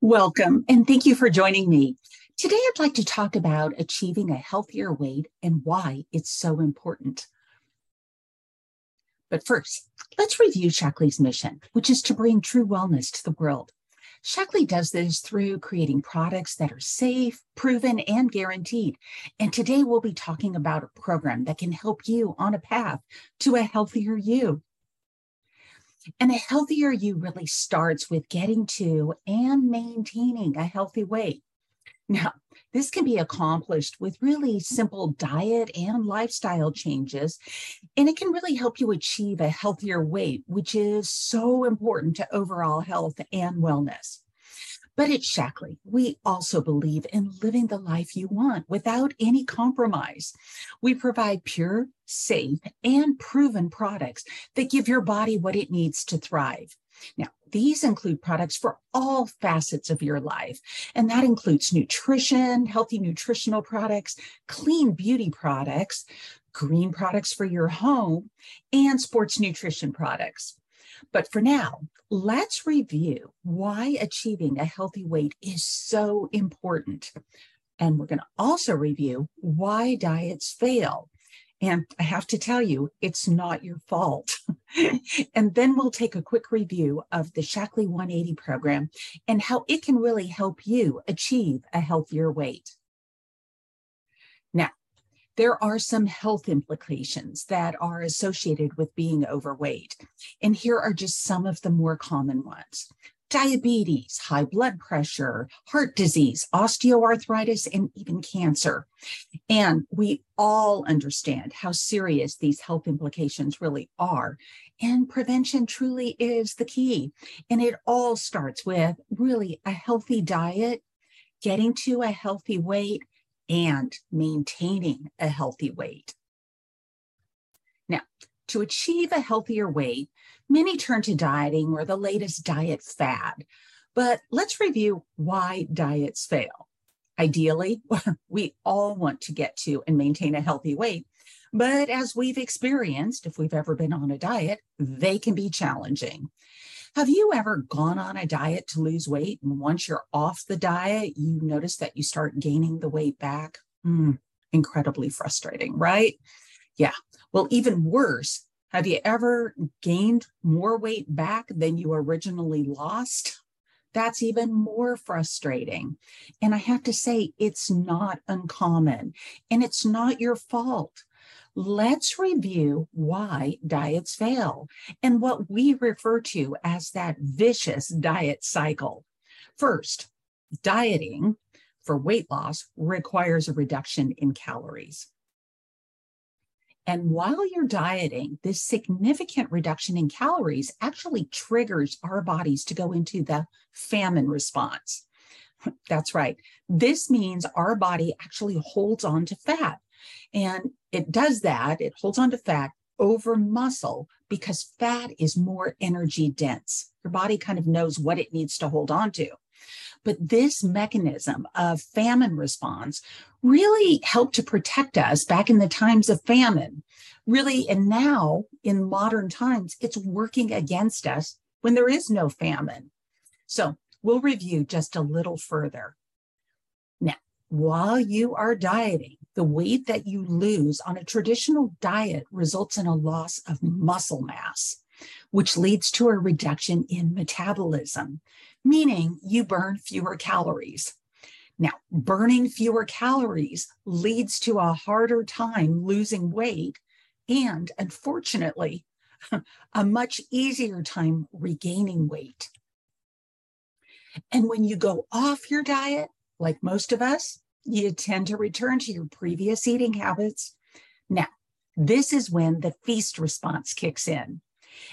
Welcome, and thank you for joining me. Today, I'd like to talk about achieving a healthier weight and why it's so important. But first, let's review Shaklee's mission, which is to bring true wellness to the world. Shaklee does this through creating products that are safe, proven, and guaranteed. And today we'll be talking about a program that can help you on a path to a healthier you. And a healthier you really starts with getting to and maintaining a healthy weight. Now, this can be accomplished with really simple diet and lifestyle changes, and it can really help you achieve a healthier weight, which is so important to overall health and wellness. But at Shaklee, we also believe in living the life you want without any compromise. We provide pure, safe, and proven products that give your body what it needs to thrive. Now, these include products for all facets of your life, and that includes nutrition, healthy nutritional products, clean beauty products, green products for your home, and sports nutrition products. But for now, let's review why achieving a healthy weight is so important. And we're going to also review why diets fail. And I have to tell you, it's not your fault. and then we'll take a quick review of the Shaklee 180 program and how it can really help you achieve a healthier weight. There are some health implications that are associated with being overweight. And here are just some of the more common ones diabetes, high blood pressure, heart disease, osteoarthritis, and even cancer. And we all understand how serious these health implications really are. And prevention truly is the key. And it all starts with really a healthy diet, getting to a healthy weight, and maintaining a healthy weight. Now, to achieve a healthier weight, many turn to dieting or the latest diet fad. But let's review why diets fail. Ideally, we all want to get to and maintain a healthy weight. But as we've experienced, if we've ever been on a diet, they can be challenging. Have you ever gone on a diet to lose weight? And once you're off the diet, you notice that you start gaining the weight back? Mm, incredibly frustrating, right? Yeah. Well, even worse, have you ever gained more weight back than you originally lost? That's even more frustrating. And I have to say, it's not uncommon and it's not your fault let's review why diets fail and what we refer to as that vicious diet cycle. First, dieting for weight loss requires a reduction in calories. And while you're dieting, this significant reduction in calories actually triggers our bodies to go into the famine response. That's right. This means our body actually holds on to fat and it does that, it holds on to fat over muscle because fat is more energy dense. Your body kind of knows what it needs to hold on to. But this mechanism of famine response really helped to protect us back in the times of famine. Really, and now in modern times, it's working against us when there is no famine. So we'll review just a little further. Now, while you are dieting, the weight that you lose on a traditional diet results in a loss of muscle mass, which leads to a reduction in metabolism, meaning you burn fewer calories. Now, burning fewer calories leads to a harder time losing weight and, unfortunately, a much easier time regaining weight. And when you go off your diet, like most of us, you tend to return to your previous eating habits. Now, this is when the feast response kicks in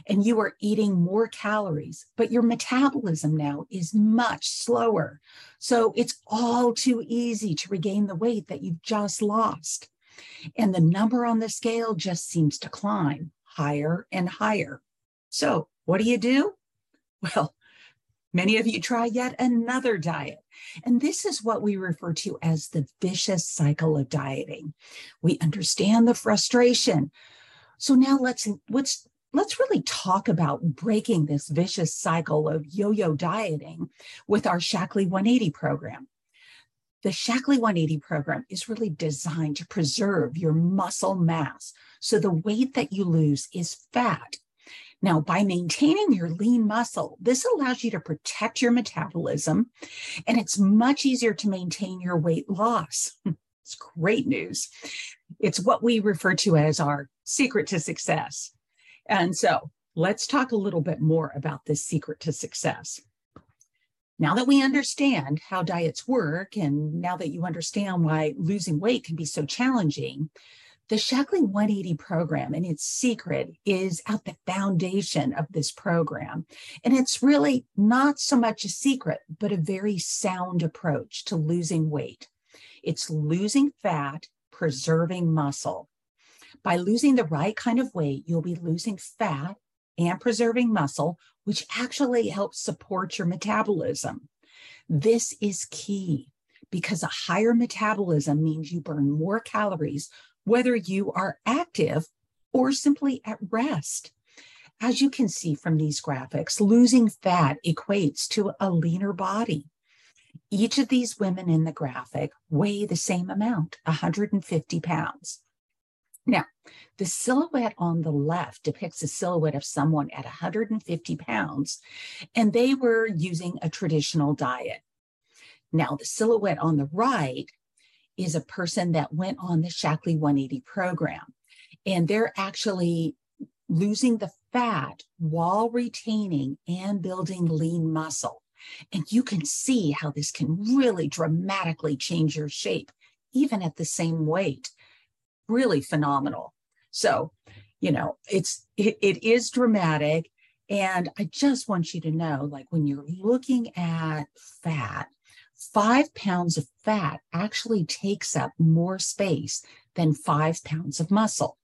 and you are eating more calories, but your metabolism now is much slower. So it's all too easy to regain the weight that you've just lost. And the number on the scale just seems to climb higher and higher. So, what do you do? Well, Many of you try yet another diet. And this is what we refer to as the vicious cycle of dieting. We understand the frustration. So now let's let's let's really talk about breaking this vicious cycle of yo yo dieting with our Shaklee 180 program. The Shaklee 180 program is really designed to preserve your muscle mass. So the weight that you lose is fat. Now, by maintaining your lean muscle, this allows you to protect your metabolism, and it's much easier to maintain your weight loss. it's great news. It's what we refer to as our secret to success. And so let's talk a little bit more about this secret to success. Now that we understand how diets work, and now that you understand why losing weight can be so challenging, the Shaklee 180 program and its secret is at the foundation of this program. And it's really not so much a secret, but a very sound approach to losing weight. It's losing fat, preserving muscle. By losing the right kind of weight, you'll be losing fat and preserving muscle, which actually helps support your metabolism. This is key because a higher metabolism means you burn more calories, whether you are active or simply at rest. As you can see from these graphics, losing fat equates to a leaner body. Each of these women in the graphic weigh the same amount, 150 pounds. Now, the silhouette on the left depicts a silhouette of someone at 150 pounds, and they were using a traditional diet. Now, the silhouette on the right is a person that went on the Shaklee 180 program, and they're actually losing the fat while retaining and building lean muscle. And you can see how this can really dramatically change your shape, even at the same weight really phenomenal. So, you know, it's it, it is dramatic. And I just want you to know, like when you're looking at fat, five pounds of fat actually takes up more space than five pounds of muscle.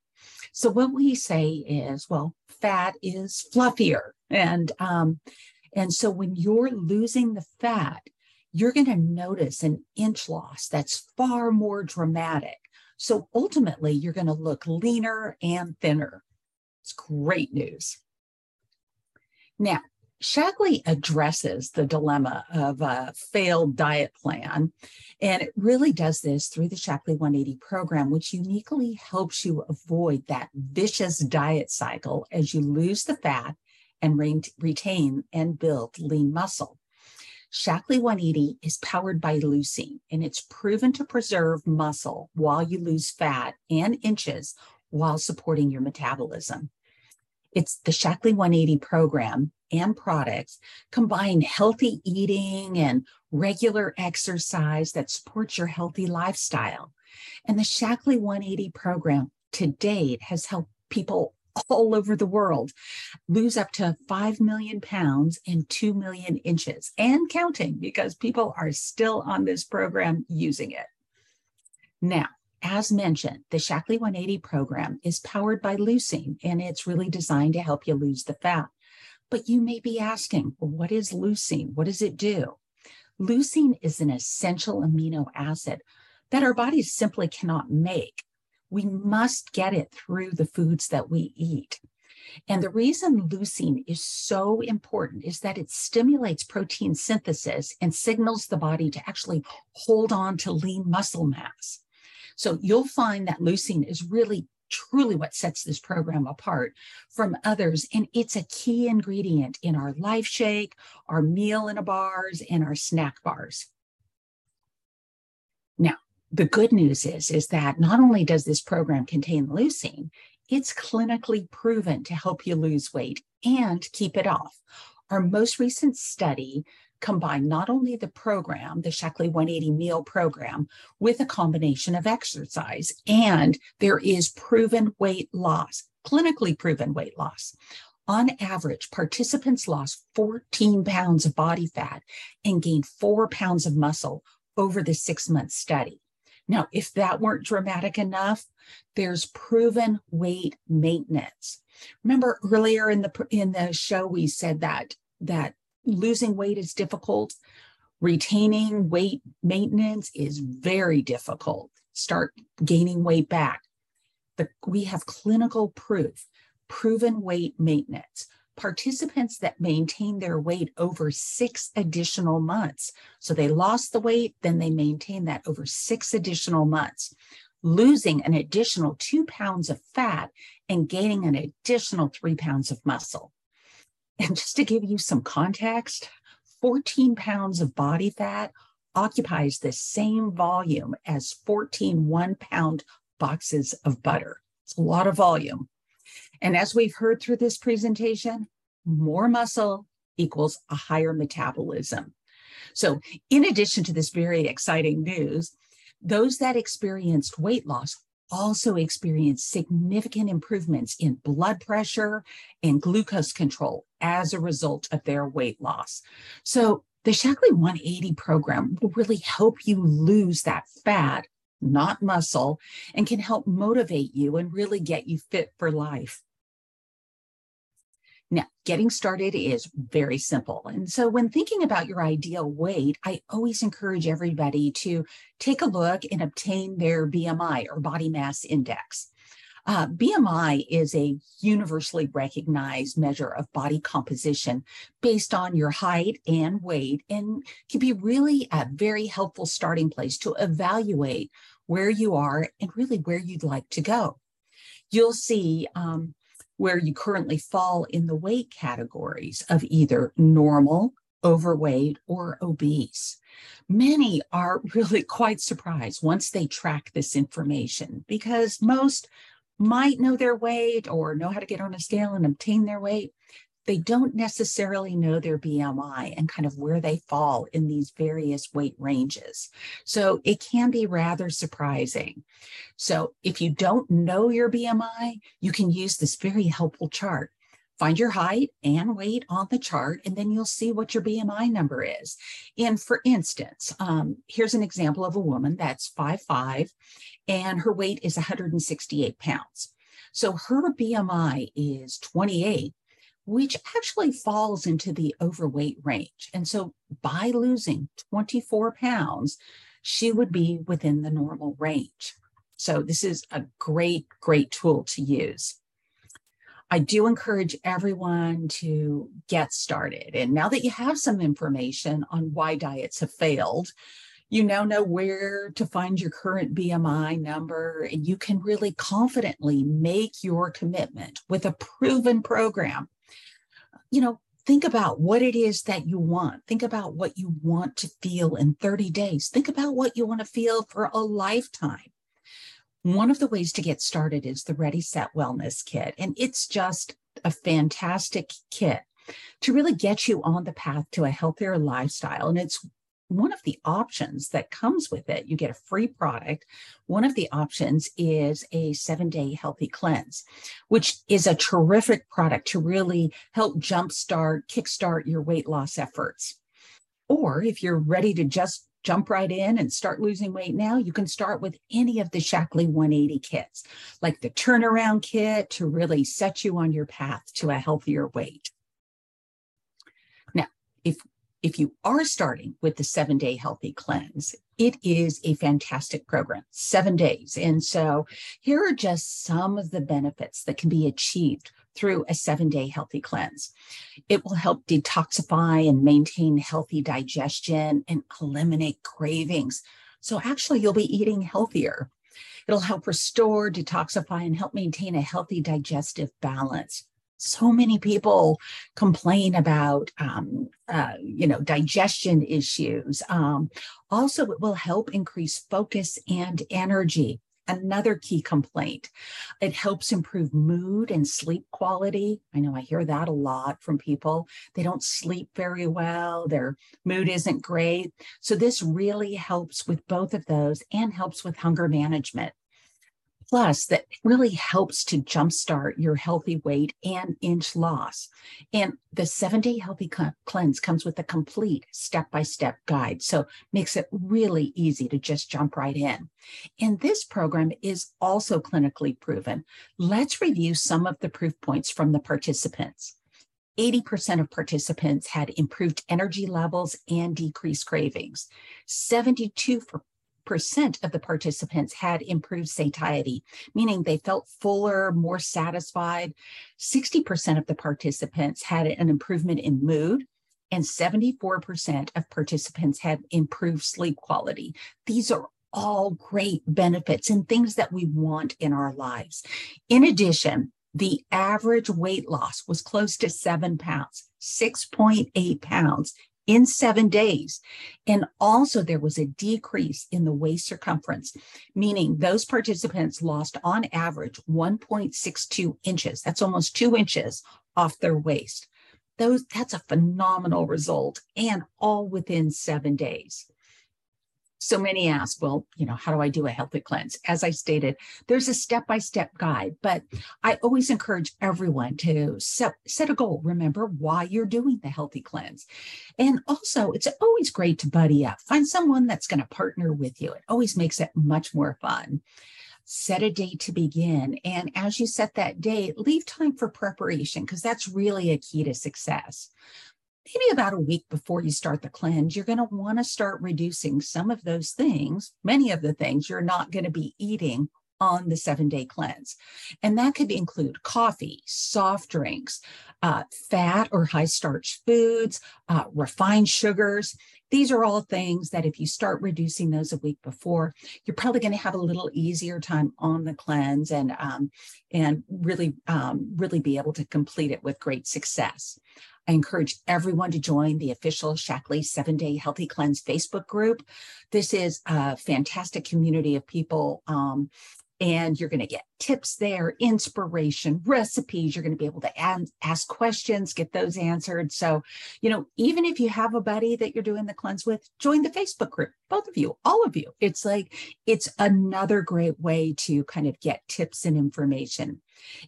So what we say is, well, fat is fluffier, and um, and so when you're losing the fat, you're going to notice an inch loss that's far more dramatic so ultimately, you're going to look leaner and thinner. It's great news. Now, Shaklee addresses the dilemma of a failed diet plan, and it really does this through the Shaklee 180 program, which uniquely helps you avoid that vicious diet cycle as you lose the fat and re- retain and build lean muscle. Shaklee 180 is powered by leucine, and it's proven to preserve muscle while you lose fat and inches while supporting your metabolism. It's the Shaklee 180 program and products combine healthy eating and regular exercise that supports your healthy lifestyle. And the Shaklee 180 program to date has helped people all over the world lose up to 5 million pounds and 2 million inches and counting because people are still on this program using it. Now, as mentioned, the Shaklee 180 program is powered by leucine and it's really designed to help you lose the fat. But you may be asking, what is leucine? What does it do? Leucine is an essential amino acid that our bodies simply cannot make we must get it through the foods that we eat. And the reason leucine is so important is that it stimulates protein synthesis and signals the body to actually hold on to lean muscle mass. So you'll find that leucine is really truly what sets this program apart from others. And it's a key ingredient in our life shake, our meal in a bars, and our snack bars. Now, the good news is is that not only does this program contain leucine it's clinically proven to help you lose weight and keep it off our most recent study combined not only the program the shaklee 180 meal program with a combination of exercise and there is proven weight loss clinically proven weight loss on average, participants lost 14 pounds of body fat and gained four pounds of muscle over the six month study. Now, if that weren't dramatic enough, there's proven weight maintenance. Remember earlier in the in the show we said that that losing weight is difficult. Retaining weight maintenance is very difficult. Start gaining weight back. But we have clinical proof proven weight maintenance. Participants that maintain their weight over six additional months. So they lost the weight, then they maintain that over six additional months, losing an additional two pounds of fat and gaining an additional three pounds of muscle. And just to give you some context, 14 pounds of body fat occupies the same volume as 14 one pound boxes of butter. It's a lot of volume. And as we've heard through this presentation, more muscle equals a higher metabolism. So, in addition to this very exciting news, those that experienced weight loss also experienced significant improvements in blood pressure and glucose control as a result of their weight loss. So, the Shaklee 180 program will really help you lose that fat, not muscle, and can help motivate you and really get you fit for life. Now, getting started is very simple. And so, when thinking about your ideal weight, I always encourage everybody to take a look and obtain their BMI or body mass index. Uh, BMI is a universally recognized measure of body composition based on your height and weight, and can be really a very helpful starting place to evaluate where you are and really where you'd like to go. You'll see um, where you currently fall in the weight categories of either normal, overweight, or obese. Many are really quite surprised once they track this information because most might know their weight or know how to get on a scale and obtain their weight, they don't necessarily know their BMI and kind of where they fall in these various weight ranges. So it can be rather surprising. So if you don't know your BMI, you can use this very helpful chart. Find your height and weight on the chart, and then you'll see what your BMI number is. And for instance, um, here's an example of a woman that's 5'5 and her weight is 168 pounds. So her BMI is 28 which actually falls into the overweight range. And so by losing 24 pounds, she would be within the normal range. So this is a great, great tool to use. I do encourage everyone to get started. And now that you have some information on why diets have failed, you now know where to find your current BMI number, and you can really confidently make your commitment with a proven program you know, think about what it is that you want. Think about what you want to feel in 30 days. Think about what you want to feel for a lifetime. One of the ways to get started is the Ready Set Wellness Kit. And it's just a fantastic kit to really get you on the path to a healthier lifestyle. And it's one of the options that comes with it, you get a free product. One of the options is a seven day healthy cleanse, which is a terrific product to really help jumpstart, kickstart your weight loss efforts. Or if you're ready to just jump right in and start losing weight now, you can start with any of the Shaklee 180 kits, like the turnaround kit to really set you on your path to a healthier weight. Now, if if you are starting with the seven day healthy cleanse, it is a fantastic program, seven days. And so here are just some of the benefits that can be achieved through a seven day healthy cleanse. It will help detoxify and maintain healthy digestion and eliminate cravings. So actually, you'll be eating healthier. It'll help restore, detoxify, and help maintain a healthy digestive balance so many people complain about um, uh, you know digestion issues um, also it will help increase focus and energy. Another key complaint it helps improve mood and sleep quality. I know i hear that a lot from people. They don't sleep very well their mood isn't great. So this really helps with both of those and helps with hunger management plus that really helps to jumpstart your healthy weight and inch loss. And the seven day healthy cleanse comes with a complete step by step guide. So makes it really easy to just jump right in. And this program is also clinically proven. Let's review some of the proof points from the participants. 80% of participants had improved energy levels and decreased cravings. 72 of the participants had improved satiety, meaning they felt fuller, more satisfied. 60% of the participants had an improvement in mood, and 74% of participants had improved sleep quality. These are all great benefits and things that we want in our lives. In addition, the average weight loss was close to seven pounds, 6.8 pounds in seven days. And also, there was a decrease in the waist circumference, meaning those participants lost on average 1.62 inches. That's almost two inches off their waist. Those, that's a phenomenal result, and all within seven days. So many ask, well, you know, how do I do a healthy cleanse? As I stated, there's a step by step guide, but I always encourage everyone to set, set a goal. Remember why you're doing the healthy cleanse. And also, it's always great to buddy up, find someone that's going to partner with you. It always makes it much more fun. Set a date to begin. And as you set that date, leave time for preparation because that's really a key to success maybe about a week before you start the cleanse, you're going to want to start reducing some of those things, many of the things you're not going to be eating on the seven day cleanse. And that could include coffee, soft drinks, uh, fat or high starch foods, uh, refined sugars. These are all things that if you start reducing those a week before, you're probably going to have a little easier time on the cleanse and um, and really um, really be able to complete it with great success. I encourage everyone to join the official Shaklee seven day healthy cleanse Facebook group. This is a fantastic community of people um, and you're going to get tips there, inspiration, recipes. You're going to be able to add, ask questions, get those answered. So, you know, even if you have a buddy that you're doing the cleanse with, join the Facebook group, both of you, all of you. It's like, it's another great way to kind of get tips and information.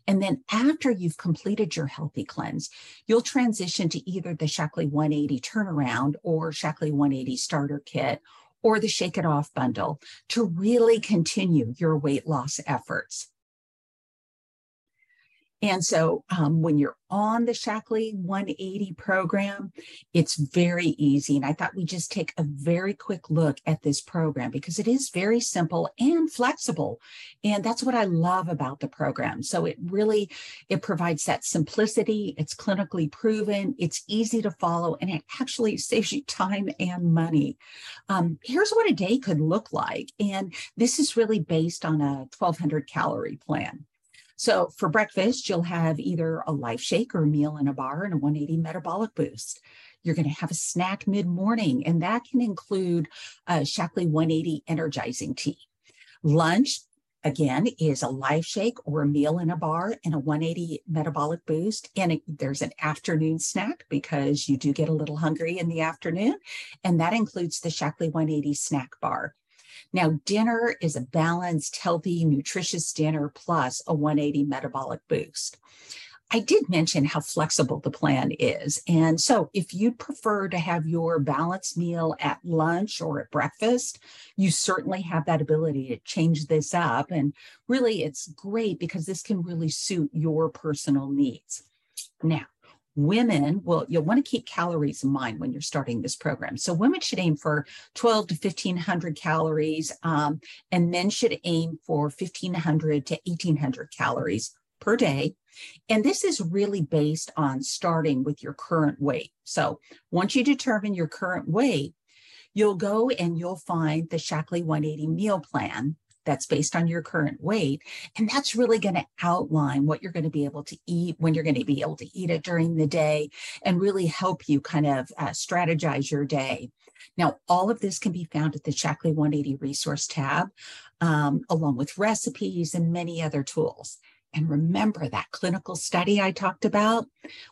And then after you've completed your healthy cleanse, you'll transition to either the Shaklee 180 turnaround or Shaklee 180 starter kit or the Shake It Off bundle to really continue your weight loss efforts. And so um, when you're on the Shaklee 180 program, it's very easy. And I thought we'd just take a very quick look at this program because it is very simple and flexible. And that's what I love about the program. So it really, it provides that simplicity. It's clinically proven. It's easy to follow and it actually saves you time and money. Um, here's what a day could look like. And this is really based on a 1200 calorie plan. So for breakfast, you'll have either a life shake or a meal in a bar and a 180 metabolic boost. You're going to have a snack mid morning, and that can include a Shaklee 180 energizing tea. Lunch, again, is a life shake or a meal in a bar and a 180 metabolic boost. And it, there's an afternoon snack because you do get a little hungry in the afternoon. And that includes the Shaklee 180 snack bar. Now, dinner is a balanced, healthy, nutritious dinner plus a 180 metabolic boost. I did mention how flexible the plan is. And so, if you'd prefer to have your balanced meal at lunch or at breakfast, you certainly have that ability to change this up. And really, it's great because this can really suit your personal needs. Now, women well you'll want to keep calories in mind when you're starting this program. So women should aim for 12 to 1500 calories um, and men should aim for 1500 to 1800 calories per day. And this is really based on starting with your current weight. So once you determine your current weight you'll go and you'll find the shaklee 180 meal plan that's based on your current weight. And that's really going to outline what you're going to be able to eat, when you're going to be able to eat it during the day, and really help you kind of uh, strategize your day. Now, all of this can be found at the Shaklee 180 resource tab, um, along with recipes and many other tools. And remember that clinical study I talked about?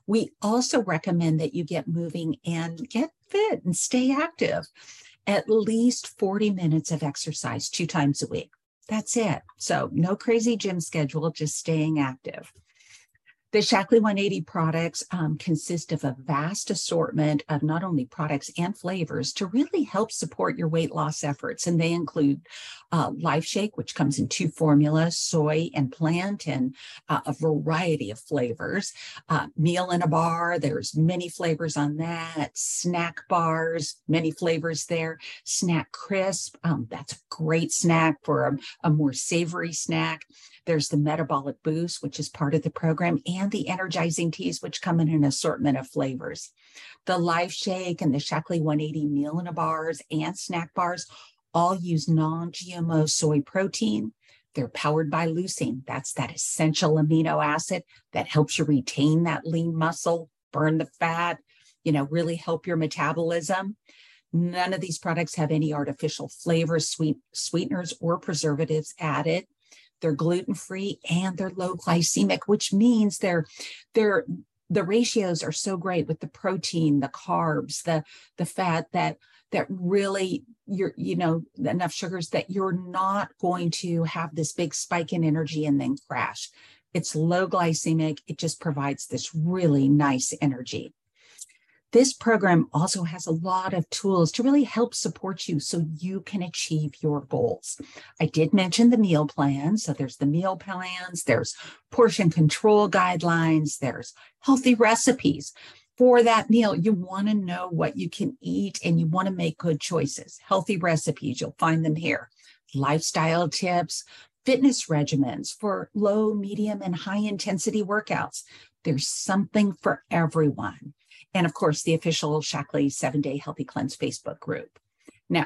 We also recommend that you get moving and get fit and stay active. At least 40 minutes of exercise two times a week. That's it. So, no crazy gym schedule, just staying active. The Shaklee 180 products um, consist of a vast assortment of not only products and flavors to really help support your weight loss efforts. And they include uh, Life Shake, which comes in two formulas soy and plant, and uh, a variety of flavors. Uh, meal in a bar, there's many flavors on that. Snack bars, many flavors there. Snack Crisp, um, that's a great snack for a, a more savory snack. There's the metabolic boost, which is part of the program, and the energizing teas, which come in an assortment of flavors. The Life Shake and the Shaklee 180 meal in a bars and snack bars all use non GMO soy protein. They're powered by leucine. That's that essential amino acid that helps you retain that lean muscle, burn the fat, you know, really help your metabolism. None of these products have any artificial flavors, sweet sweeteners, or preservatives added they're gluten free and they're low glycemic which means they're they're the ratios are so great with the protein the carbs the the fat that that really you're you know enough sugars that you're not going to have this big spike in energy and then crash. It's low glycemic. It just provides this really nice energy this program also has a lot of tools to really help support you so you can achieve your goals. I did mention the meal plan. So there's the meal plans, there's portion control guidelines, there's healthy recipes. For that meal, you want to know what you can eat and you want to make good choices. Healthy recipes, you'll find them here. Lifestyle tips, fitness regimens for low, medium, and high intensity workouts. There's something for everyone and of course, the official Shaklee seven day healthy cleanse Facebook group. Now,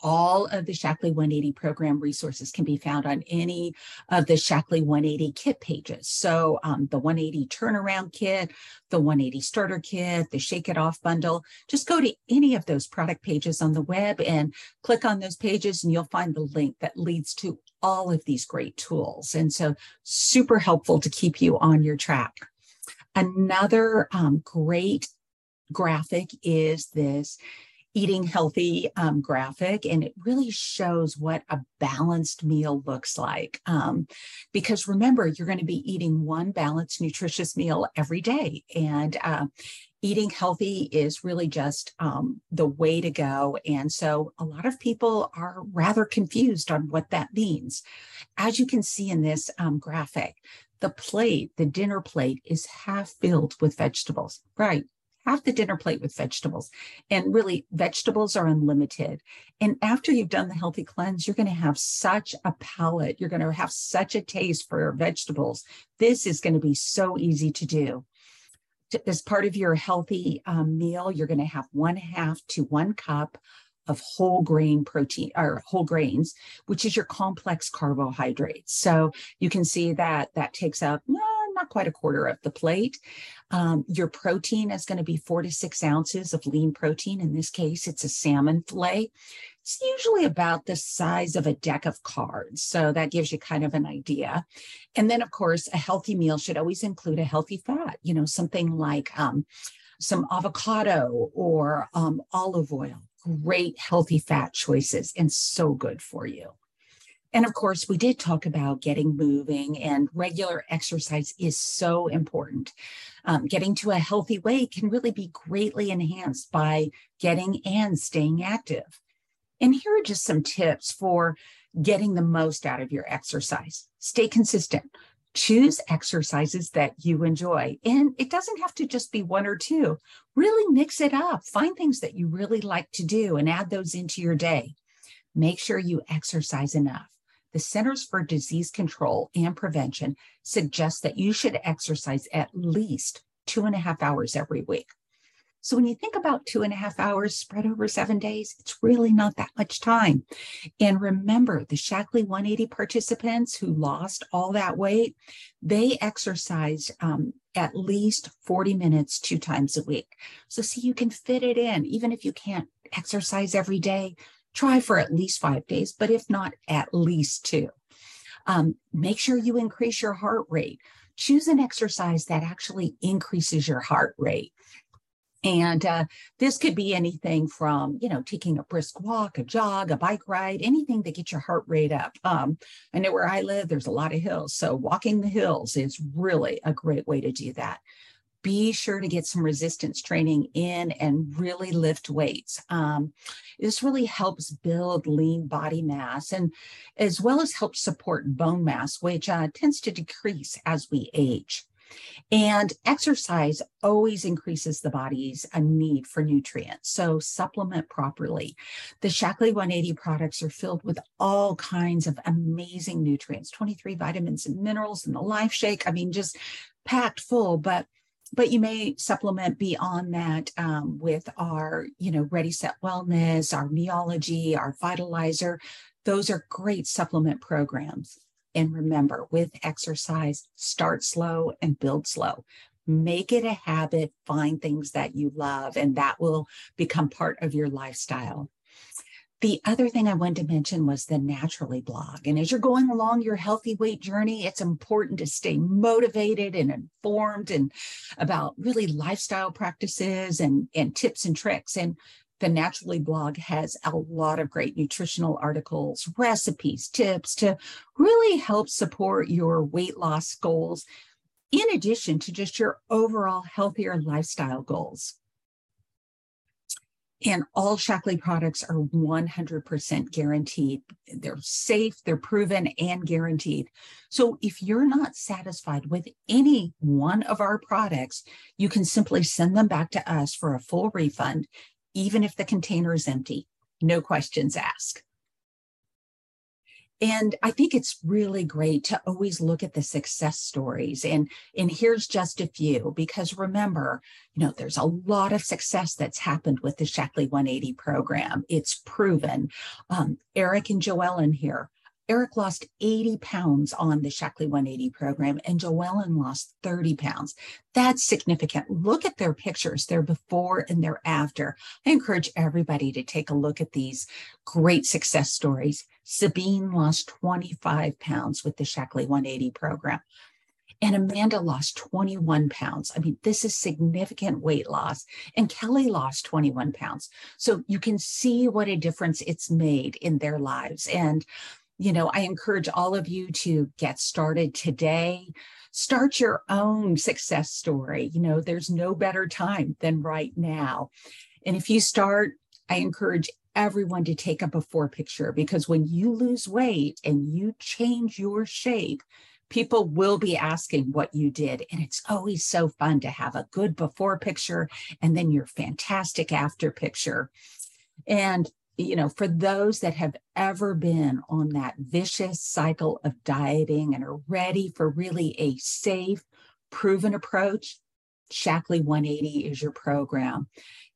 all of the Shaklee 180 program resources can be found on any of the Shaklee 180 kit pages. So um, the 180 turnaround kit, the 180 starter kit, the shake it off bundle, just go to any of those product pages on the web and click on those pages and you'll find the link that leads to all of these great tools. And so super helpful to keep you on your track. Another um, great graphic is this eating healthy um, graphic, and it really shows what a balanced meal looks like. Um, because remember, you're going to be eating one balanced, nutritious meal every day. And uh, eating healthy is really just um, the way to go. And so a lot of people are rather confused on what that means. As you can see in this um, graphic, the plate, the dinner plate, is half filled with vegetables, right? Half the dinner plate with vegetables. And really, vegetables are unlimited. And after you've done the healthy cleanse, you're going to have such a palate. You're going to have such a taste for vegetables. This is going to be so easy to do. As part of your healthy um, meal, you're going to have one half to one cup of whole grain protein or whole grains, which is your complex carbohydrates. So you can see that that takes up not quite a quarter of the plate. Um, your protein is going to be four to six ounces of lean protein. In this case, it's a salmon fillet. It's usually about the size of a deck of cards. So that gives you kind of an idea. And then, of course, a healthy meal should always include a healthy fat, you know, something like um, some avocado or um, olive oil great healthy fat choices and so good for you. And of course, we did talk about getting moving, and regular exercise is so important. Um, getting to a healthy weight can really be greatly enhanced by getting and staying active. And here are just some tips for getting the most out of your exercise. Stay consistent choose exercises that you enjoy. And it doesn't have to just be one or two. Really mix it up. Find things that you really like to do and add those into your day. Make sure you exercise enough. The Centers for Disease Control and Prevention suggests that you should exercise at least two and a half hours every week. So when you think about two and a half hours spread over seven days, it's really not that much time. And remember, the Shaklee 180 participants who lost all that weight, they exercised um, at least 40 minutes two times a week. So see, you can fit it in, even if you can't exercise every day. Try for at least five days, but if not, at least two. Um, make sure you increase your heart rate. Choose an exercise that actually increases your heart rate And uh, this could be anything from, you know, taking a brisk walk, a jog, a bike ride, anything to get your heart rate up. Um, I know where I live, there's a lot of hills. So walking the hills is really a great way to do that. Be sure to get some resistance training in and really lift weights. Um, this really helps build lean body mass and as well as help support bone mass, which uh, tends to decrease as we age. And exercise always increases the body's uh, need for nutrients. So supplement properly. The Shaklee 180 products are filled with all kinds of amazing nutrients, 23 vitamins and minerals in the Life Shake. I mean, just packed full, but but you may supplement beyond that um, with our, you know, Ready Set Wellness, our Meology, our Vitalizer. Those are great supplement programs. And remember, with exercise, start slow and build slow. Make it a habit, find things that you love, and that will become part of your lifestyle. The other thing I wanted to mention was the Naturally blog. And as you're going along your healthy weight journey, it's important to stay motivated and informed and about really lifestyle practices and, and tips and tricks. And the Naturally blog has a lot of great nutritional articles, recipes, tips to really help support your weight loss goals, in addition to just your overall healthier lifestyle goals. And all Shaklee products are 100% guaranteed. They're safe, they're proven, and guaranteed. So if you're not satisfied with any one of our products, you can simply send them back to us for a full refund even if the container is empty, no questions asked. And I think it's really great to always look at the success stories. And, and here's just a few, because remember, you know, there's a lot of success that's happened with the Shaklee 180 program. It's proven. Um, Eric and Joellen here Eric lost 80 pounds on the Shaklee 180 program, and Joellen lost 30 pounds. That's significant. Look at their pictures, their before and their after. I encourage everybody to take a look at these great success stories. Sabine lost 25 pounds with the Shaklee 180 program. And Amanda lost 21 pounds. I mean, this is significant weight loss. And Kelly lost 21 pounds. So you can see what a difference it's made in their lives. And you know, I encourage all of you to get started today. Start your own success story. You know, there's no better time than right now. And if you start, I encourage everyone to take a before picture because when you lose weight and you change your shape, people will be asking what you did. And it's always so fun to have a good before picture and then your fantastic after picture. And you know, for those that have ever been on that vicious cycle of dieting and are ready for really a safe, proven approach, Shaklee 180 is your program.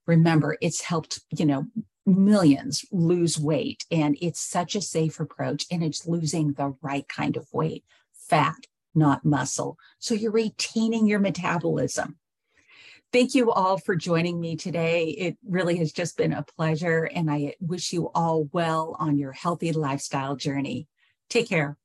Remember, it's helped, you know, millions lose weight and it's such a safe approach and it's losing the right kind of weight, fat, not muscle. So you're retaining your metabolism. Thank you all for joining me today. It really has just been a pleasure, and I wish you all well on your healthy lifestyle journey. Take care.